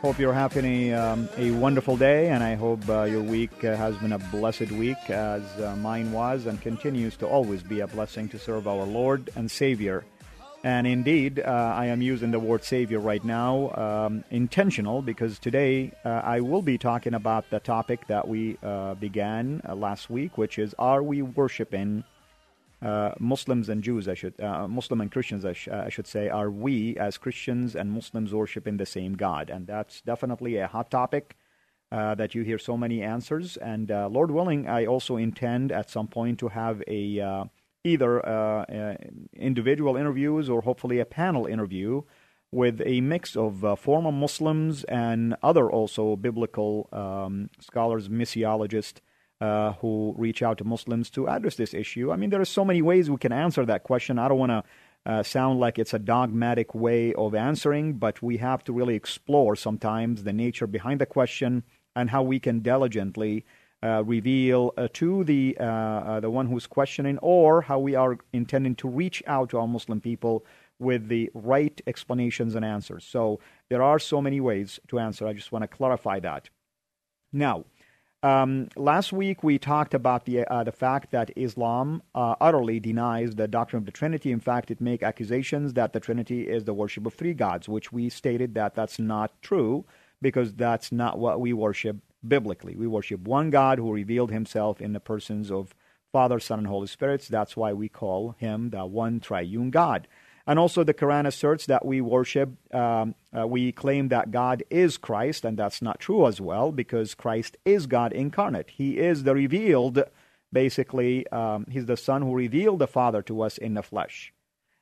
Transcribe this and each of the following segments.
hope you're having a, um, a wonderful day, and I hope uh, your week uh, has been a blessed week, as uh, mine was and continues to always be a blessing to serve our Lord and Savior. And indeed, uh, I am using the word Savior right now, um, intentional, because today uh, I will be talking about the topic that we uh, began last week, which is Are we worshiping uh, Muslims and Jews, I should, uh, Muslim and Christians, I, sh- uh, I, should say, are we as Christians and Muslims worshiping the same God? And that's definitely a hot topic uh, that you hear so many answers. And uh, Lord willing, I also intend at some point to have a uh, either individual interviews or hopefully a panel interview with a mix of former Muslims and other also biblical um, scholars, missiologists uh, who reach out to Muslims to address this issue? I mean, there are so many ways we can answer that question. I don't want to uh, sound like it's a dogmatic way of answering, but we have to really explore sometimes the nature behind the question and how we can diligently uh, reveal uh, to the uh, uh, the one who's questioning, or how we are intending to reach out to our Muslim people with the right explanations and answers. So there are so many ways to answer. I just want to clarify that. Now, um, last week we talked about the uh, the fact that Islam uh, utterly denies the doctrine of the Trinity. In fact, it makes accusations that the Trinity is the worship of three gods, which we stated that that's not true because that's not what we worship biblically. We worship one God who revealed Himself in the persons of Father, Son, and Holy Spirit. That's why we call Him the one triune God. And also, the Quran asserts that we worship, um, uh, we claim that God is Christ, and that's not true as well, because Christ is God incarnate. He is the revealed, basically, um, He's the Son who revealed the Father to us in the flesh.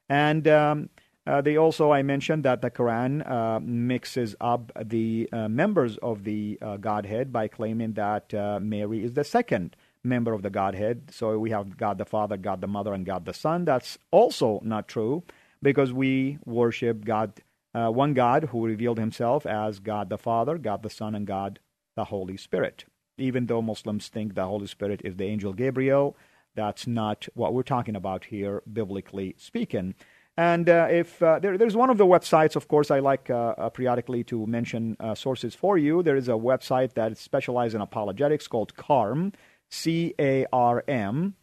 And um, uh, they also, I mentioned that the Quran uh, mixes up the uh, members of the uh, Godhead by claiming that uh, Mary is the second member of the Godhead. So we have God the Father, God the Mother, and God the Son. That's also not true because we worship God, uh, one God who revealed himself as God the Father, God the Son, and God the Holy Spirit. Even though Muslims think the Holy Spirit is the angel Gabriel, that's not what we're talking about here, biblically speaking. And uh, if uh, there, there's one of the websites, of course, I like uh, uh periodically to mention uh, sources for you. There is a website that specializes in apologetics called CARM, C A R M.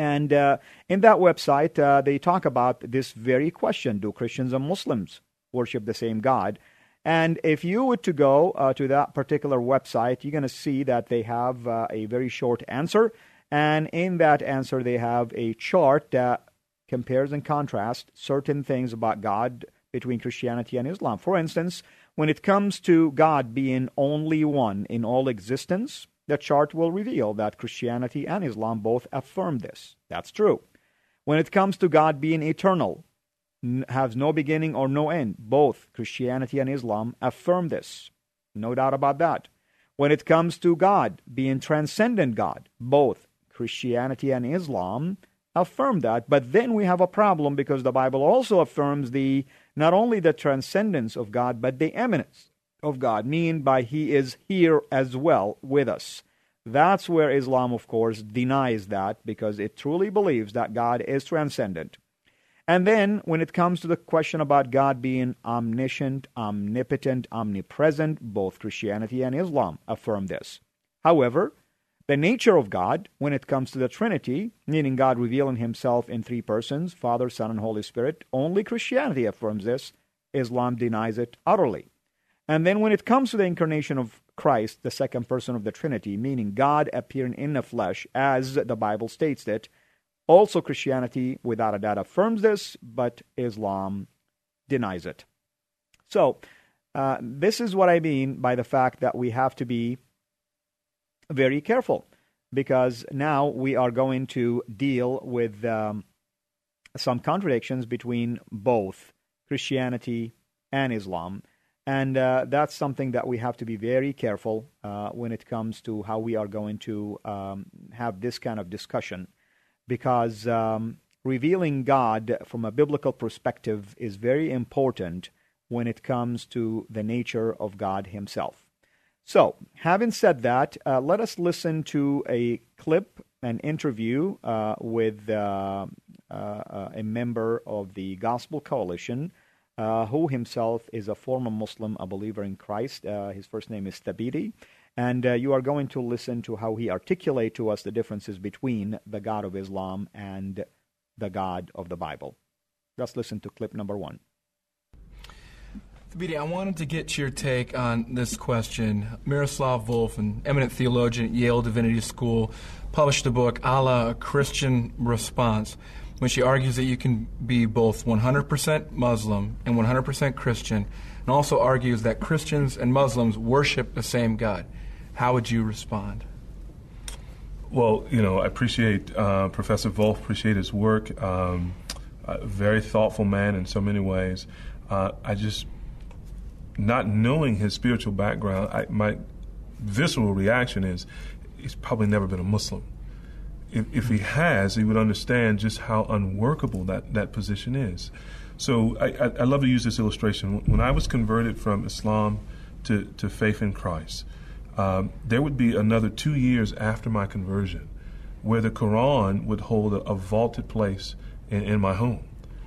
And uh, in that website, uh, they talk about this very question Do Christians and Muslims worship the same God? And if you were to go uh, to that particular website, you're going to see that they have uh, a very short answer. And in that answer, they have a chart that compares and contrasts certain things about God between Christianity and Islam. For instance, when it comes to God being only one in all existence, the chart will reveal that Christianity and Islam both affirm this. That's true. When it comes to God being eternal, has no beginning or no end, both Christianity and Islam affirm this. No doubt about that. When it comes to God being transcendent God, both Christianity and Islam affirm that. But then we have a problem because the Bible also affirms the not only the transcendence of God, but the eminence of God, mean by He is here as well with us. That's where Islam, of course, denies that because it truly believes that God is transcendent. And then, when it comes to the question about God being omniscient, omnipotent, omnipresent, both Christianity and Islam affirm this. However, the nature of God, when it comes to the Trinity, meaning God revealing himself in three persons Father, Son, and Holy Spirit, only Christianity affirms this, Islam denies it utterly. And then when it comes to the incarnation of Christ, the second person of the Trinity, meaning God appearing in the flesh, as the Bible states it, also Christianity, without a doubt, affirms this, but Islam denies it. So, uh, this is what I mean by the fact that we have to be very careful because now we are going to deal with um, some contradictions between both Christianity and Islam. And uh, that's something that we have to be very careful uh, when it comes to how we are going to um, have this kind of discussion because um, revealing God from a biblical perspective is very important when it comes to the nature of God Himself. So, having said that, uh, let us listen to a clip, an interview uh, with uh, uh a member of the Gospel Coalition, uh, who himself is a former Muslim, a believer in Christ. Uh, his first name is Thabiti. And you are going to listen to how he articulates to us the differences between the God of Islam and the God of the Bible. Let's listen to clip number one. Thabiti, I wanted to get your take on this question. Miroslav Volf, an eminent theologian at Yale Divinity School, published a book, Allah, a Christian Response, when she argues that you can be both 100% Muslim and 100% Christian, and also argues that Christians and Muslims worship the same God. How would you respond? Well, you know, I appreciate uh, Professor Volf, appreciate his work. Um, a very thoughtful man in so many ways. Uh, I just not knowing his spiritual background, I, my visceral reaction is he's probably never been a Muslim. If, if he has, he would understand just how unworkable that, that position is. So I, I, I love to use this illustration. When I was converted from Islam to, to faith in Christ, um, there would be another two years after my conversion where the Quran would hold a, a vaulted place in, in my home.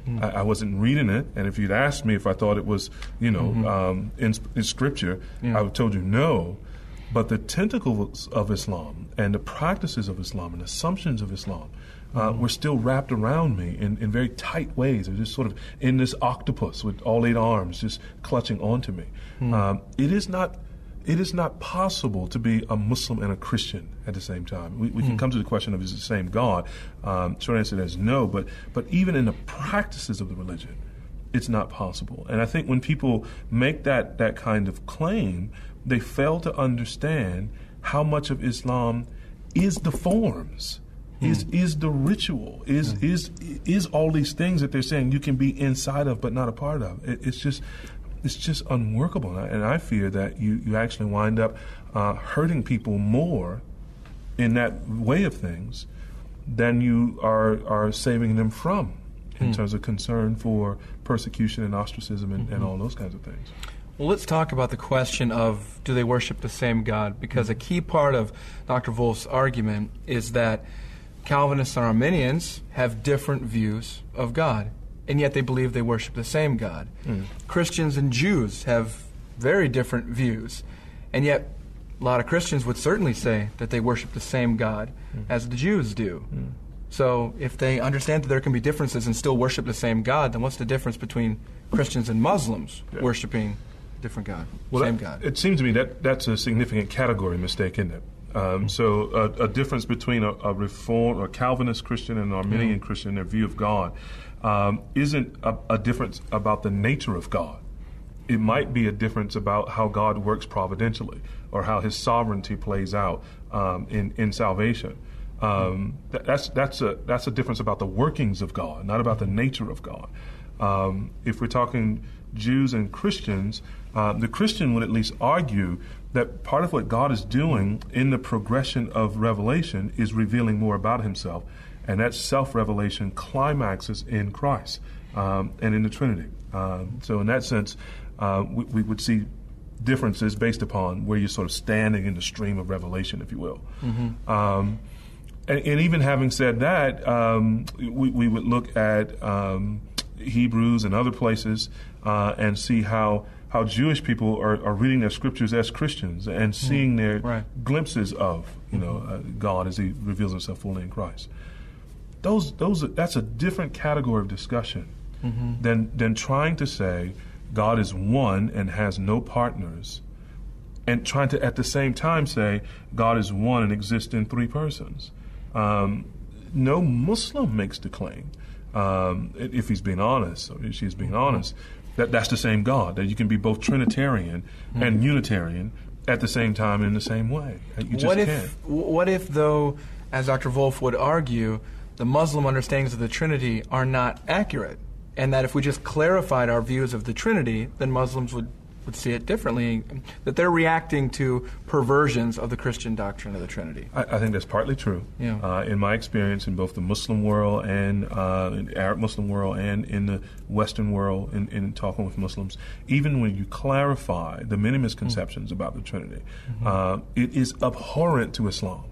Mm. I, I, wasn't reading it, and if you'd asked me if I thought it was, you know, mm-hmm. um, in, in, scripture, yeah. I would have told you no. But the tentacles of Islam and the practices of Islam and assumptions of Islam uh, mm-hmm. were still wrapped around me in, in very tight ways. They're just sort of in this octopus with all eight arms just clutching onto me. Mm. Um, it is not it is not possible to be a Muslim and a Christian at the same time. We, we can hmm. come to the question of is it the same God? Um, short answer is no. But but even in the practices of the religion, it's not possible. And I think when people make that that kind of claim, they fail to understand how much of Islam is the forms. Is, mm. is the ritual is mm. is is all these things that they're saying you can be inside of but not a part of it, it's just it's just unworkable. And I fear that you, you actually wind up uh, hurting people more in that way of things than you are, are saving them from in hmm. terms of concern for persecution and ostracism and, mm-hmm. and, all those kinds of things. Well, let's talk about the question of do they worship the same God? Because a key part of Dr. Volf's argument is that Calvinists and Arminians have different views of God and yet they believe they worship the same God. Mm. Christians and Jews have very different views, and yet a lot of Christians would certainly say that they worship the same God mm. as the Jews do. Mm. So if they understand that there can be differences and still worship the same God, then what's the difference between Christians and Muslims yeah. worshiping different God, well, same God? It seems to me that that's a significant category mistake, isn't it? Um, hmm. so a, a, difference between a, a Reform, a Calvinist Christian and an Arminian yeah. Christian, their view of God um, isn't a, a difference about the nature of God. It might be a difference about how God works providentially or how His sovereignty plays out um, in in salvation. Um, that, that's that's a that's a difference about the workings of God, not about the nature of God. Um, if we're talking Jews and Christians, uh, the Christian would at least argue that part of what God is doing in the progression of revelation is revealing more about Himself and that self revelation climaxes in Christ um, and in the Trinity. Um, so, in that sense, uh, we, we, would see differences based upon where you're sort of standing in the stream of revelation, if you will. Mm-hmm. Um, and, and, even having said that, um, we, we, would look at um, Hebrews and other places uh, and see how how Jewish people are, are reading their scriptures as Christians and seeing mm, their right. glimpses of you know uh, God as He reveals Himself fully in Christ those those that's a different category of discussion mm-hmm. than than trying to say God is one and has no partners, and trying to at the same time say God is one and exists in three persons. Um, no Muslim makes the claim, um, if he's being honest, or if she's being honest, that that's the same God, that you can be both Trinitarian mm-hmm. and Unitarian at the same time in the same way. You just what if, can't. What if, though, as Dr. Volf would argue, the Muslim understandings of the Trinity are not accurate, and that if we just clarified our views of the Trinity, then Muslims would would see it differently, that they're reacting to perversions of the Christian doctrine of the Trinity. I, I think that's partly true. Yeah. Uh, in my experience, in both the Muslim world and uh, Arab Muslim world and in the Western world, in, in, talking with Muslims, even when you clarify the many misconceptions mm-hmm. about the Trinity, mm-hmm. uh, it is abhorrent to Islam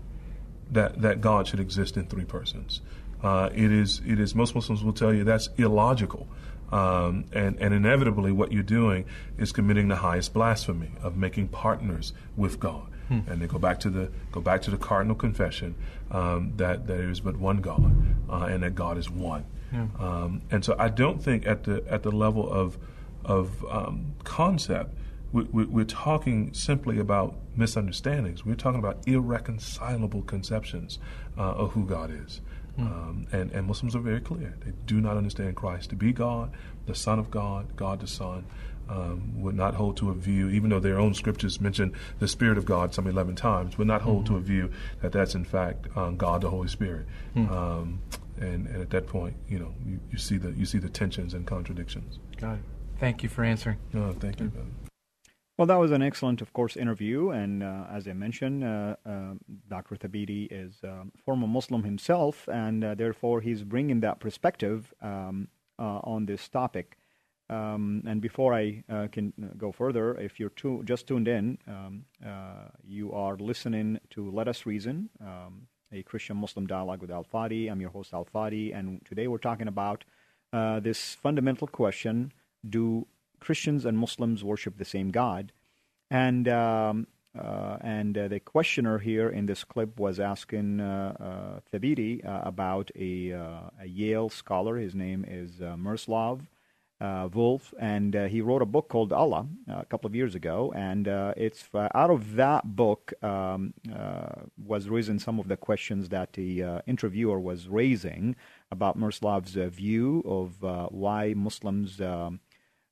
that, that God should exist in three persons. Uh, it is. It is. Most Muslims will tell you that's illogical. Um, and, and inevitably, what you're doing is committing the highest blasphemy of making partners with God. Hmm. And they go back to the go back to the cardinal confession um, that there is but one God uh, and that God is one. Yeah. Um, and so I don't think at the at the level of of um, concept we, are talking simply about misunderstandings. We're talking about irreconcilable conceptions uh, of who God is. Mm. Um, and, and Muslims are very clear. They do not understand Christ to be God, the Son of God, God the Son. Um, would not hold to a view, even though their own scriptures mention the Spirit of God some 11 times, would not hold mm-hmm. to a view that that's in fact um, God the Holy Spirit. Mm. Um, and, and, at that point, you know, you, you, see the you see the tensions and contradictions. Got it. Thank you for answering. No, thank you. Well, that was an excellent, of course, interview. And uh, as I mentioned, uh, uh, Dr. Thabiti is a former Muslim himself, and uh, therefore he's bringing that perspective um, uh, on this topic. Um, and before I uh, can go further, if you're tu- just tuned in, um, you are listening to Let Us Reason, um, a Christian Muslim dialogue with Al Fadi. I'm your host, Al Fadi, and today we're talking about this fundamental question do Christians and Muslims worship the same God. And um, uh, and uh, the questioner here in this clip was asking uh, uh Thabiti uh, about a, uh, a, Yale scholar. His name is Miroslav Volf, and he wrote a book called Allah a couple of years ago. And it's out of that book um, was raising some of the questions that the interviewer was raising about Miroslav's view of why Muslims. Um,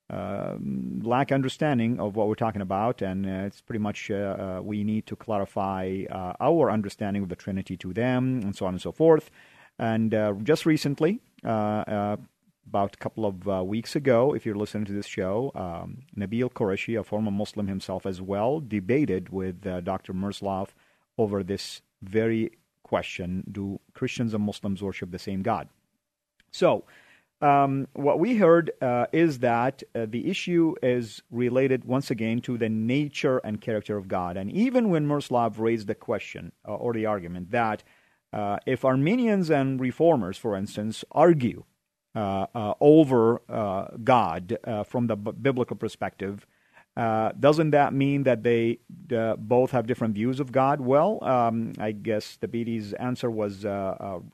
uh, lack understanding of what we're talking about, and uh, it's pretty much uh, uh we need to clarify uh, our understanding of the Trinity to them, and so on and so forth. And uh, just recently, about a couple of weeks ago, if you're listening to this show, um, Nabeel Qureshi, a former Muslim himself as well, debated with Dr. Miroslav over this very question: Do Christians and Muslims worship the same God? So um, what we heard uh, is that uh, the issue is related once again to the nature and character of God. And even when Miroslav raised the question uh, or the argument that uh, if Arminians and reformers, for instance, argue uh, uh, over God from the b- biblical perspective, doesn't that mean that they both have different views of God? Well, um, I guess Thabiti's answer was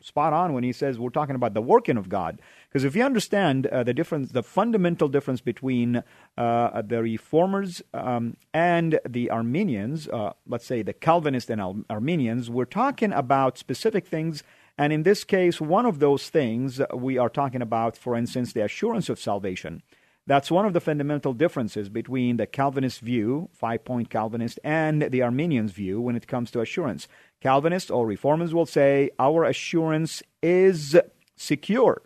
spot on when he says we're talking about the working of God. Because if you understand uh, the difference, the fundamental difference between uh, the Reformers um, and the Arminians, let's say the Calvinists and Al- Arminians, we're talking about specific things. And in this case, one of those things we are talking about, for instance, the assurance of salvation. That's one of the fundamental differences between the Calvinist view, five point Calvinist, and the Arminian's view when it comes to assurance. Calvinists or Reformers will say our assurance is secure.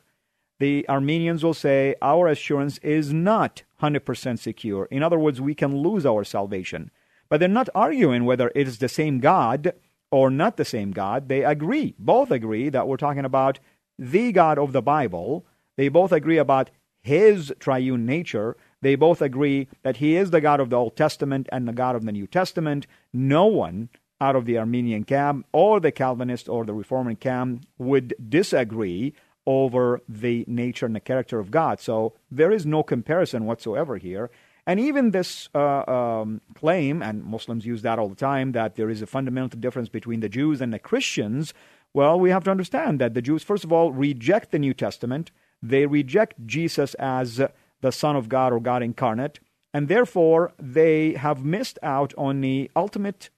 The Arminians will say our assurance is not 100% secure. In other words, we can lose our salvation. But they're not arguing whether it is the same God or not the same God. They agree, both agree that we're talking about the God of the Bible. They both agree about his triune nature. They both agree that he is the God of the Old Testament and the God of the New Testament. No one out of the Arminian camp or the Calvinist or the Reforming camp would disagree over the nature and the character of God. So there is no comparison whatsoever here. And even this uh, um, claim, and Muslims use that all the time, that there is a fundamental difference between the Jews and the Christians. Well, we have to understand that the Jews, first of all, reject the New Testament they reject Jesus as the Son of God or God incarnate, and therefore they have missed out on the ultimate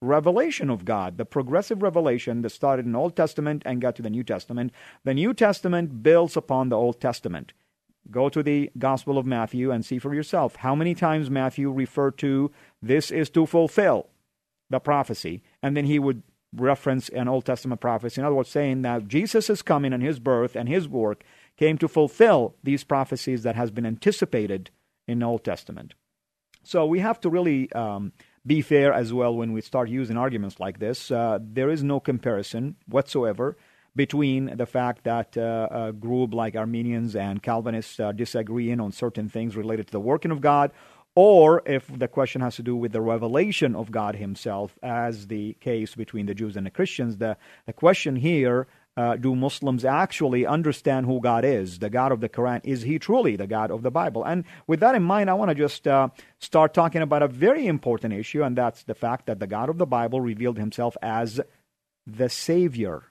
revelation of God, the progressive revelation that started in Old Testament and got to the New Testament. The New Testament builds upon the Old Testament. Go to the Gospel of Matthew and see for yourself how many times Matthew referred to this is to fulfill the prophecy, and then he would reference an Old Testament prophecy. In other words, saying that Jesus is coming and his birth and his work came to fulfill these prophecies that has been anticipated in the Old Testament. So we have to really um, be fair as well when we start using arguments like this. Uh, there is no comparison whatsoever between the fact that uh, a group like Arminians and Calvinists are disagreeing on certain things related to the working of God, or if the question has to do with the revelation of God Himself, as the case between the Jews and the Christians. The, the question here uh, do Muslims actually understand who God is, the God of the Quran? Is He truly the God of the Bible? And with that in mind, I want to just uh, start talking about a very important issue, and that's the fact that the God of the Bible revealed Himself as the Savior.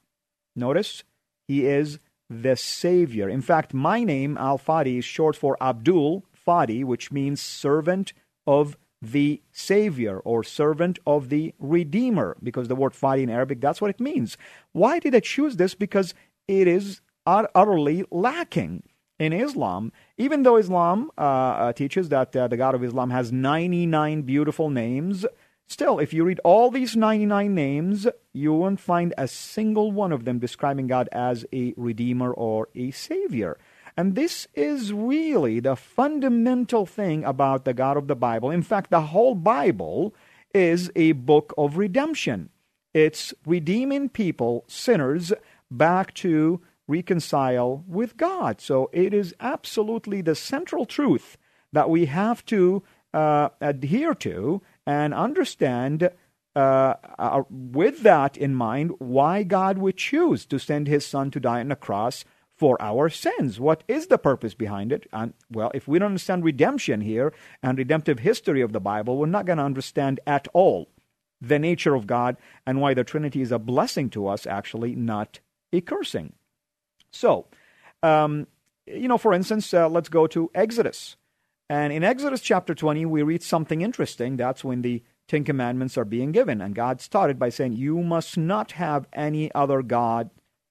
Notice, He is the Savior. In fact, my name, Al Fadi, is short for Abdul Fadi, which means servant of the Savior or servant of the Redeemer, because the word Fadi in Arabic, that's what it means. Why did I choose this? Because it is utterly lacking in Islam, even though Islam uh, uh, teaches that uh, the God of Islam has 99 beautiful names. Still, if you read all these 99 names, you won't find a single one of them describing God as a Redeemer or a Savior. And this is really the fundamental thing about the God of the Bible. In fact, the whole Bible is a book of redemption. It's redeeming people, sinners, back to reconcile with God. So it is absolutely the central truth that we have to uh, adhere to and understand. Uh, uh, with that in mind, why God would choose to send His Son to die on the cross for our sins. What is the purpose behind it? And well, if we don't understand redemption here and redemptive history of the Bible, we're not going to understand at all the nature of God and why the Trinity is a blessing to us, actually, not a cursing. So, um, you know, for instance, uh, let's go to Exodus. And in Exodus chapter 20, we read something interesting. That's when the Ten Commandments are being given. And God started by saying, You must not have any other God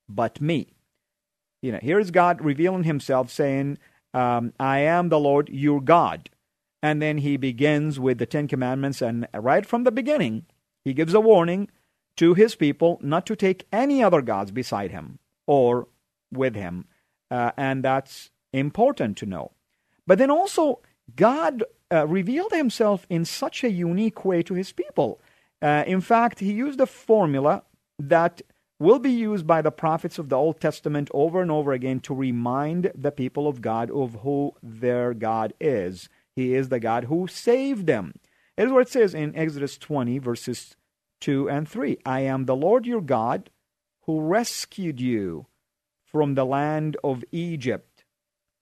but me. You know, here is God revealing himself saying, um, I am the Lord your God. And then he begins with the Ten Commandments, and right from the beginning, he gives a warning to his people not to take any other gods beside him or with him. Uh, and that's important to know. But then also, God uh, revealed himself in such a unique way to his people. Uh, in fact, he used a formula that will be used by the prophets of the Old Testament over and over again to remind the people of God of who their God is. He is the God who saved them. It is what it says in Exodus 20, verses 2 and 3. I am the Lord your God who rescued you from the land of Egypt,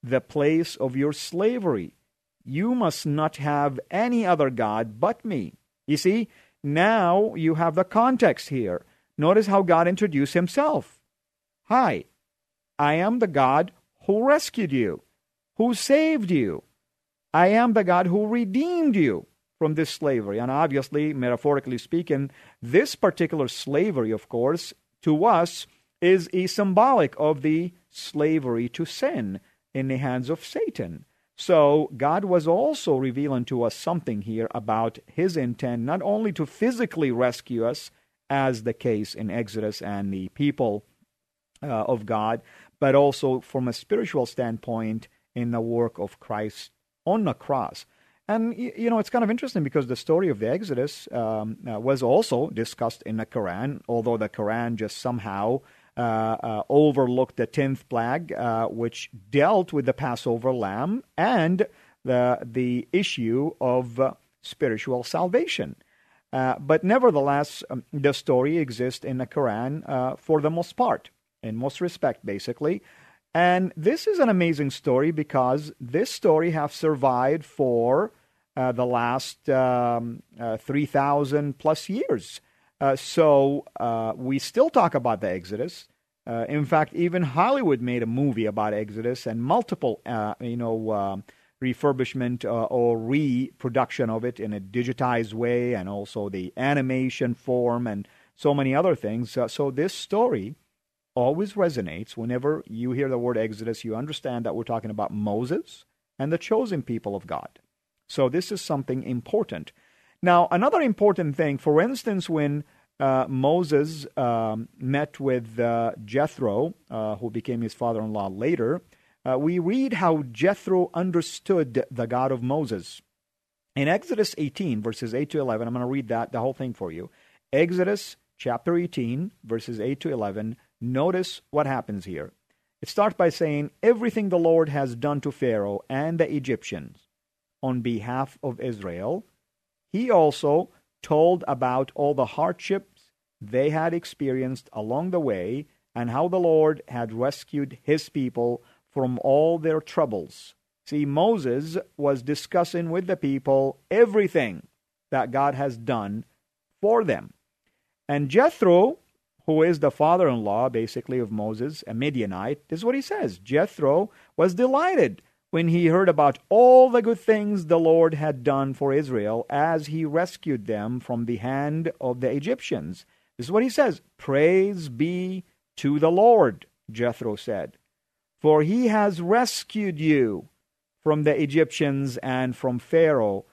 the place of your slavery. You must not have any other God but me. You see, now you have the context here. Notice how God introduced himself. Hi, I am the God who rescued you, who saved you. I am the God who redeemed you from this slavery. And obviously, metaphorically speaking, this particular slavery, of course, to us is a symbolic of the slavery to sin in the hands of Satan. So God was also revealing to us something here about his intent, not only to physically rescue us, as the case in Exodus and the people uh, of God, but also from a spiritual standpoint in the work of Christ on the cross. And you know, it's kind of interesting because the story of the Exodus um, uh, was also discussed in the Quran, although the Quran just somehow uh, uh, overlooked the tenth plague, uh, which dealt with the Passover lamb and the the issue of uh, spiritual salvation. Uh, but nevertheless, um, the story exists in the Quran uh, for the most part, in most respect, basically. And this is an amazing story because this story has survived for uh, the last um, uh, 3,000 plus years. Uh, so we still talk about the Exodus. in fact, even Hollywood made a movie about Exodus, and multiple, you know, refurbishment uh, or reproduction of it in a digitized way, and also the animation form and so many other things. Uh, so this story always resonates whenever you hear the word Exodus. You understand that we're talking about Moses and the chosen people of God. So this is something important. Now, another important thing, for instance, when uh, Moses um, met with uh, Jethro, uh, who became his father in law later, uh, we read how Jethro understood the God of Moses. In Exodus 18, verses 8 to 11, I'm going to read that, the whole thing for you. Exodus chapter 18, verses 8 to 11, notice what happens here. It starts by saying, Everything the Lord has done to Pharaoh and the Egyptians on behalf of Israel, he also told about all the hardships they had experienced along the way and how the Lord had rescued his people from all their troubles. See, Moses was discussing with the people everything that God has done for them. And Jethro, who is the father in law, basically, of Moses, a Midianite, this is what he says Jethro was delighted when he heard about all the good things the Lord had done for Israel as he rescued them from the hand of the Egyptians. This is what he says Praise be to the Lord, Jethro said for he has rescued you from the Egyptians and from Pharaoh.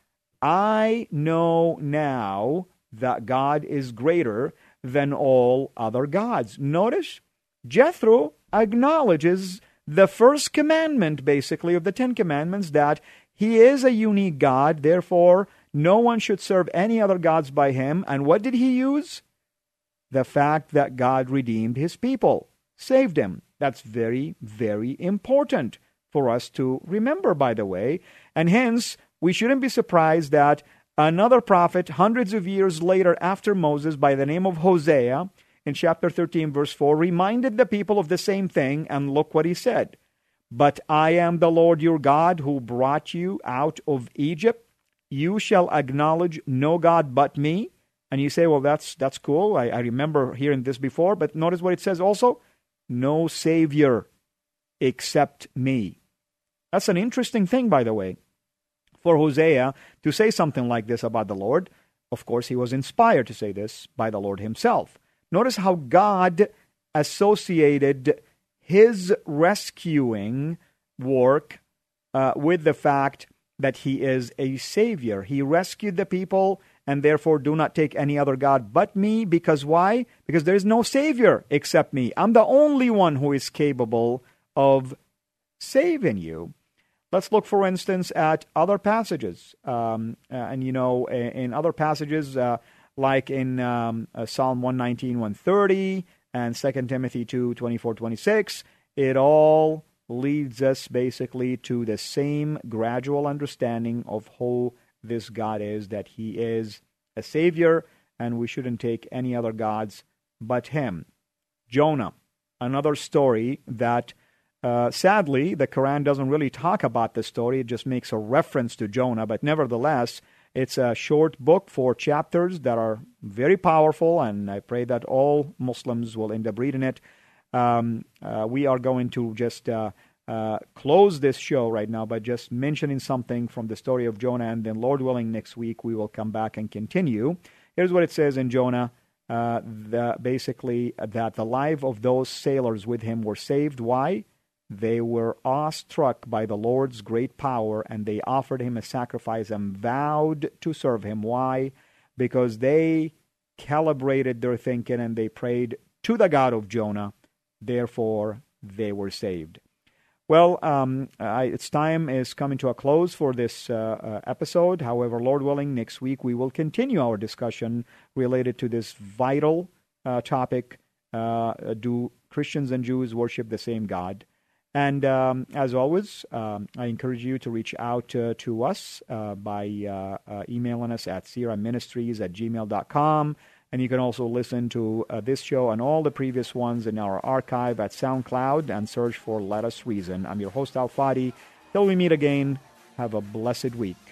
I know now that God is greater than all other gods. Notice, Jethro acknowledges the first commandment, basically, of the Ten Commandments that he is a unique God, therefore, no one should serve any other gods by him. And what did he use? The fact that God redeemed his people, saved him. That's very, very important for us to remember, by the way. And hence, we shouldn't be surprised that another prophet, hundreds of years later after Moses, by the name of Hosea, in chapter 13, verse 4, reminded the people of the same thing, and look what he said. But I am the Lord your God who brought you out of Egypt. You shall acknowledge no God but me. And you say, well, that's, that's cool. I, I remember hearing this before. But notice what it says also no Savior except me. That's an interesting thing, by the way, for Hosea to say something like this about the Lord. Of course, he was inspired to say this by the Lord himself. Notice how God associated his rescuing work uh, with the fact that he is a savior. He rescued the people and therefore do not take any other God but me. Because why? Because there is no Savior except me. I'm the only one who is capable of saving you. Let's look, for instance, at other passages. Um, uh, and, you know, in, other passages, uh, like in um, uh, Psalm 119, 130, and 2 Timothy 2, 24, 26, it all leads us basically to the same gradual understanding of who this God is, that He is a Savior, and we shouldn't take any other gods but Him. Jonah, another story that uh, sadly the Quran doesn't really talk about the story, it just makes a reference to Jonah, but nevertheless, it's a short book, four chapters that are very powerful, and I pray that all Muslims will end up reading it. Um, uh, we are going to just uh, uh, close this show right now by just mentioning something from the story of Jonah, and then, Lord willing, next week we will come back and continue. Here's what it says in Jonah. Uh, the, basically, that the life of those sailors with him were saved. Why? They were awestruck by the Lord's great power, and they offered him a sacrifice and vowed to serve him. Why? Because they calibrated their thinking and they prayed to the God of Jonah. Therefore, they were saved. Well, um, I, its time is coming to a close for this uh, uh, episode. However, Lord willing, next week we will continue our discussion related to this vital uh, topic uh, Do Christians and Jews worship the same God? And um, as always, um, I encourage you to reach out uh, to us uh, by emailing us at sierraministries at gmail.com. And you can also listen to uh, this show and all the previous ones in our archive at SoundCloud and search for Let Us Reason. I'm your host, Al Fadi. Till we meet again, have a blessed week.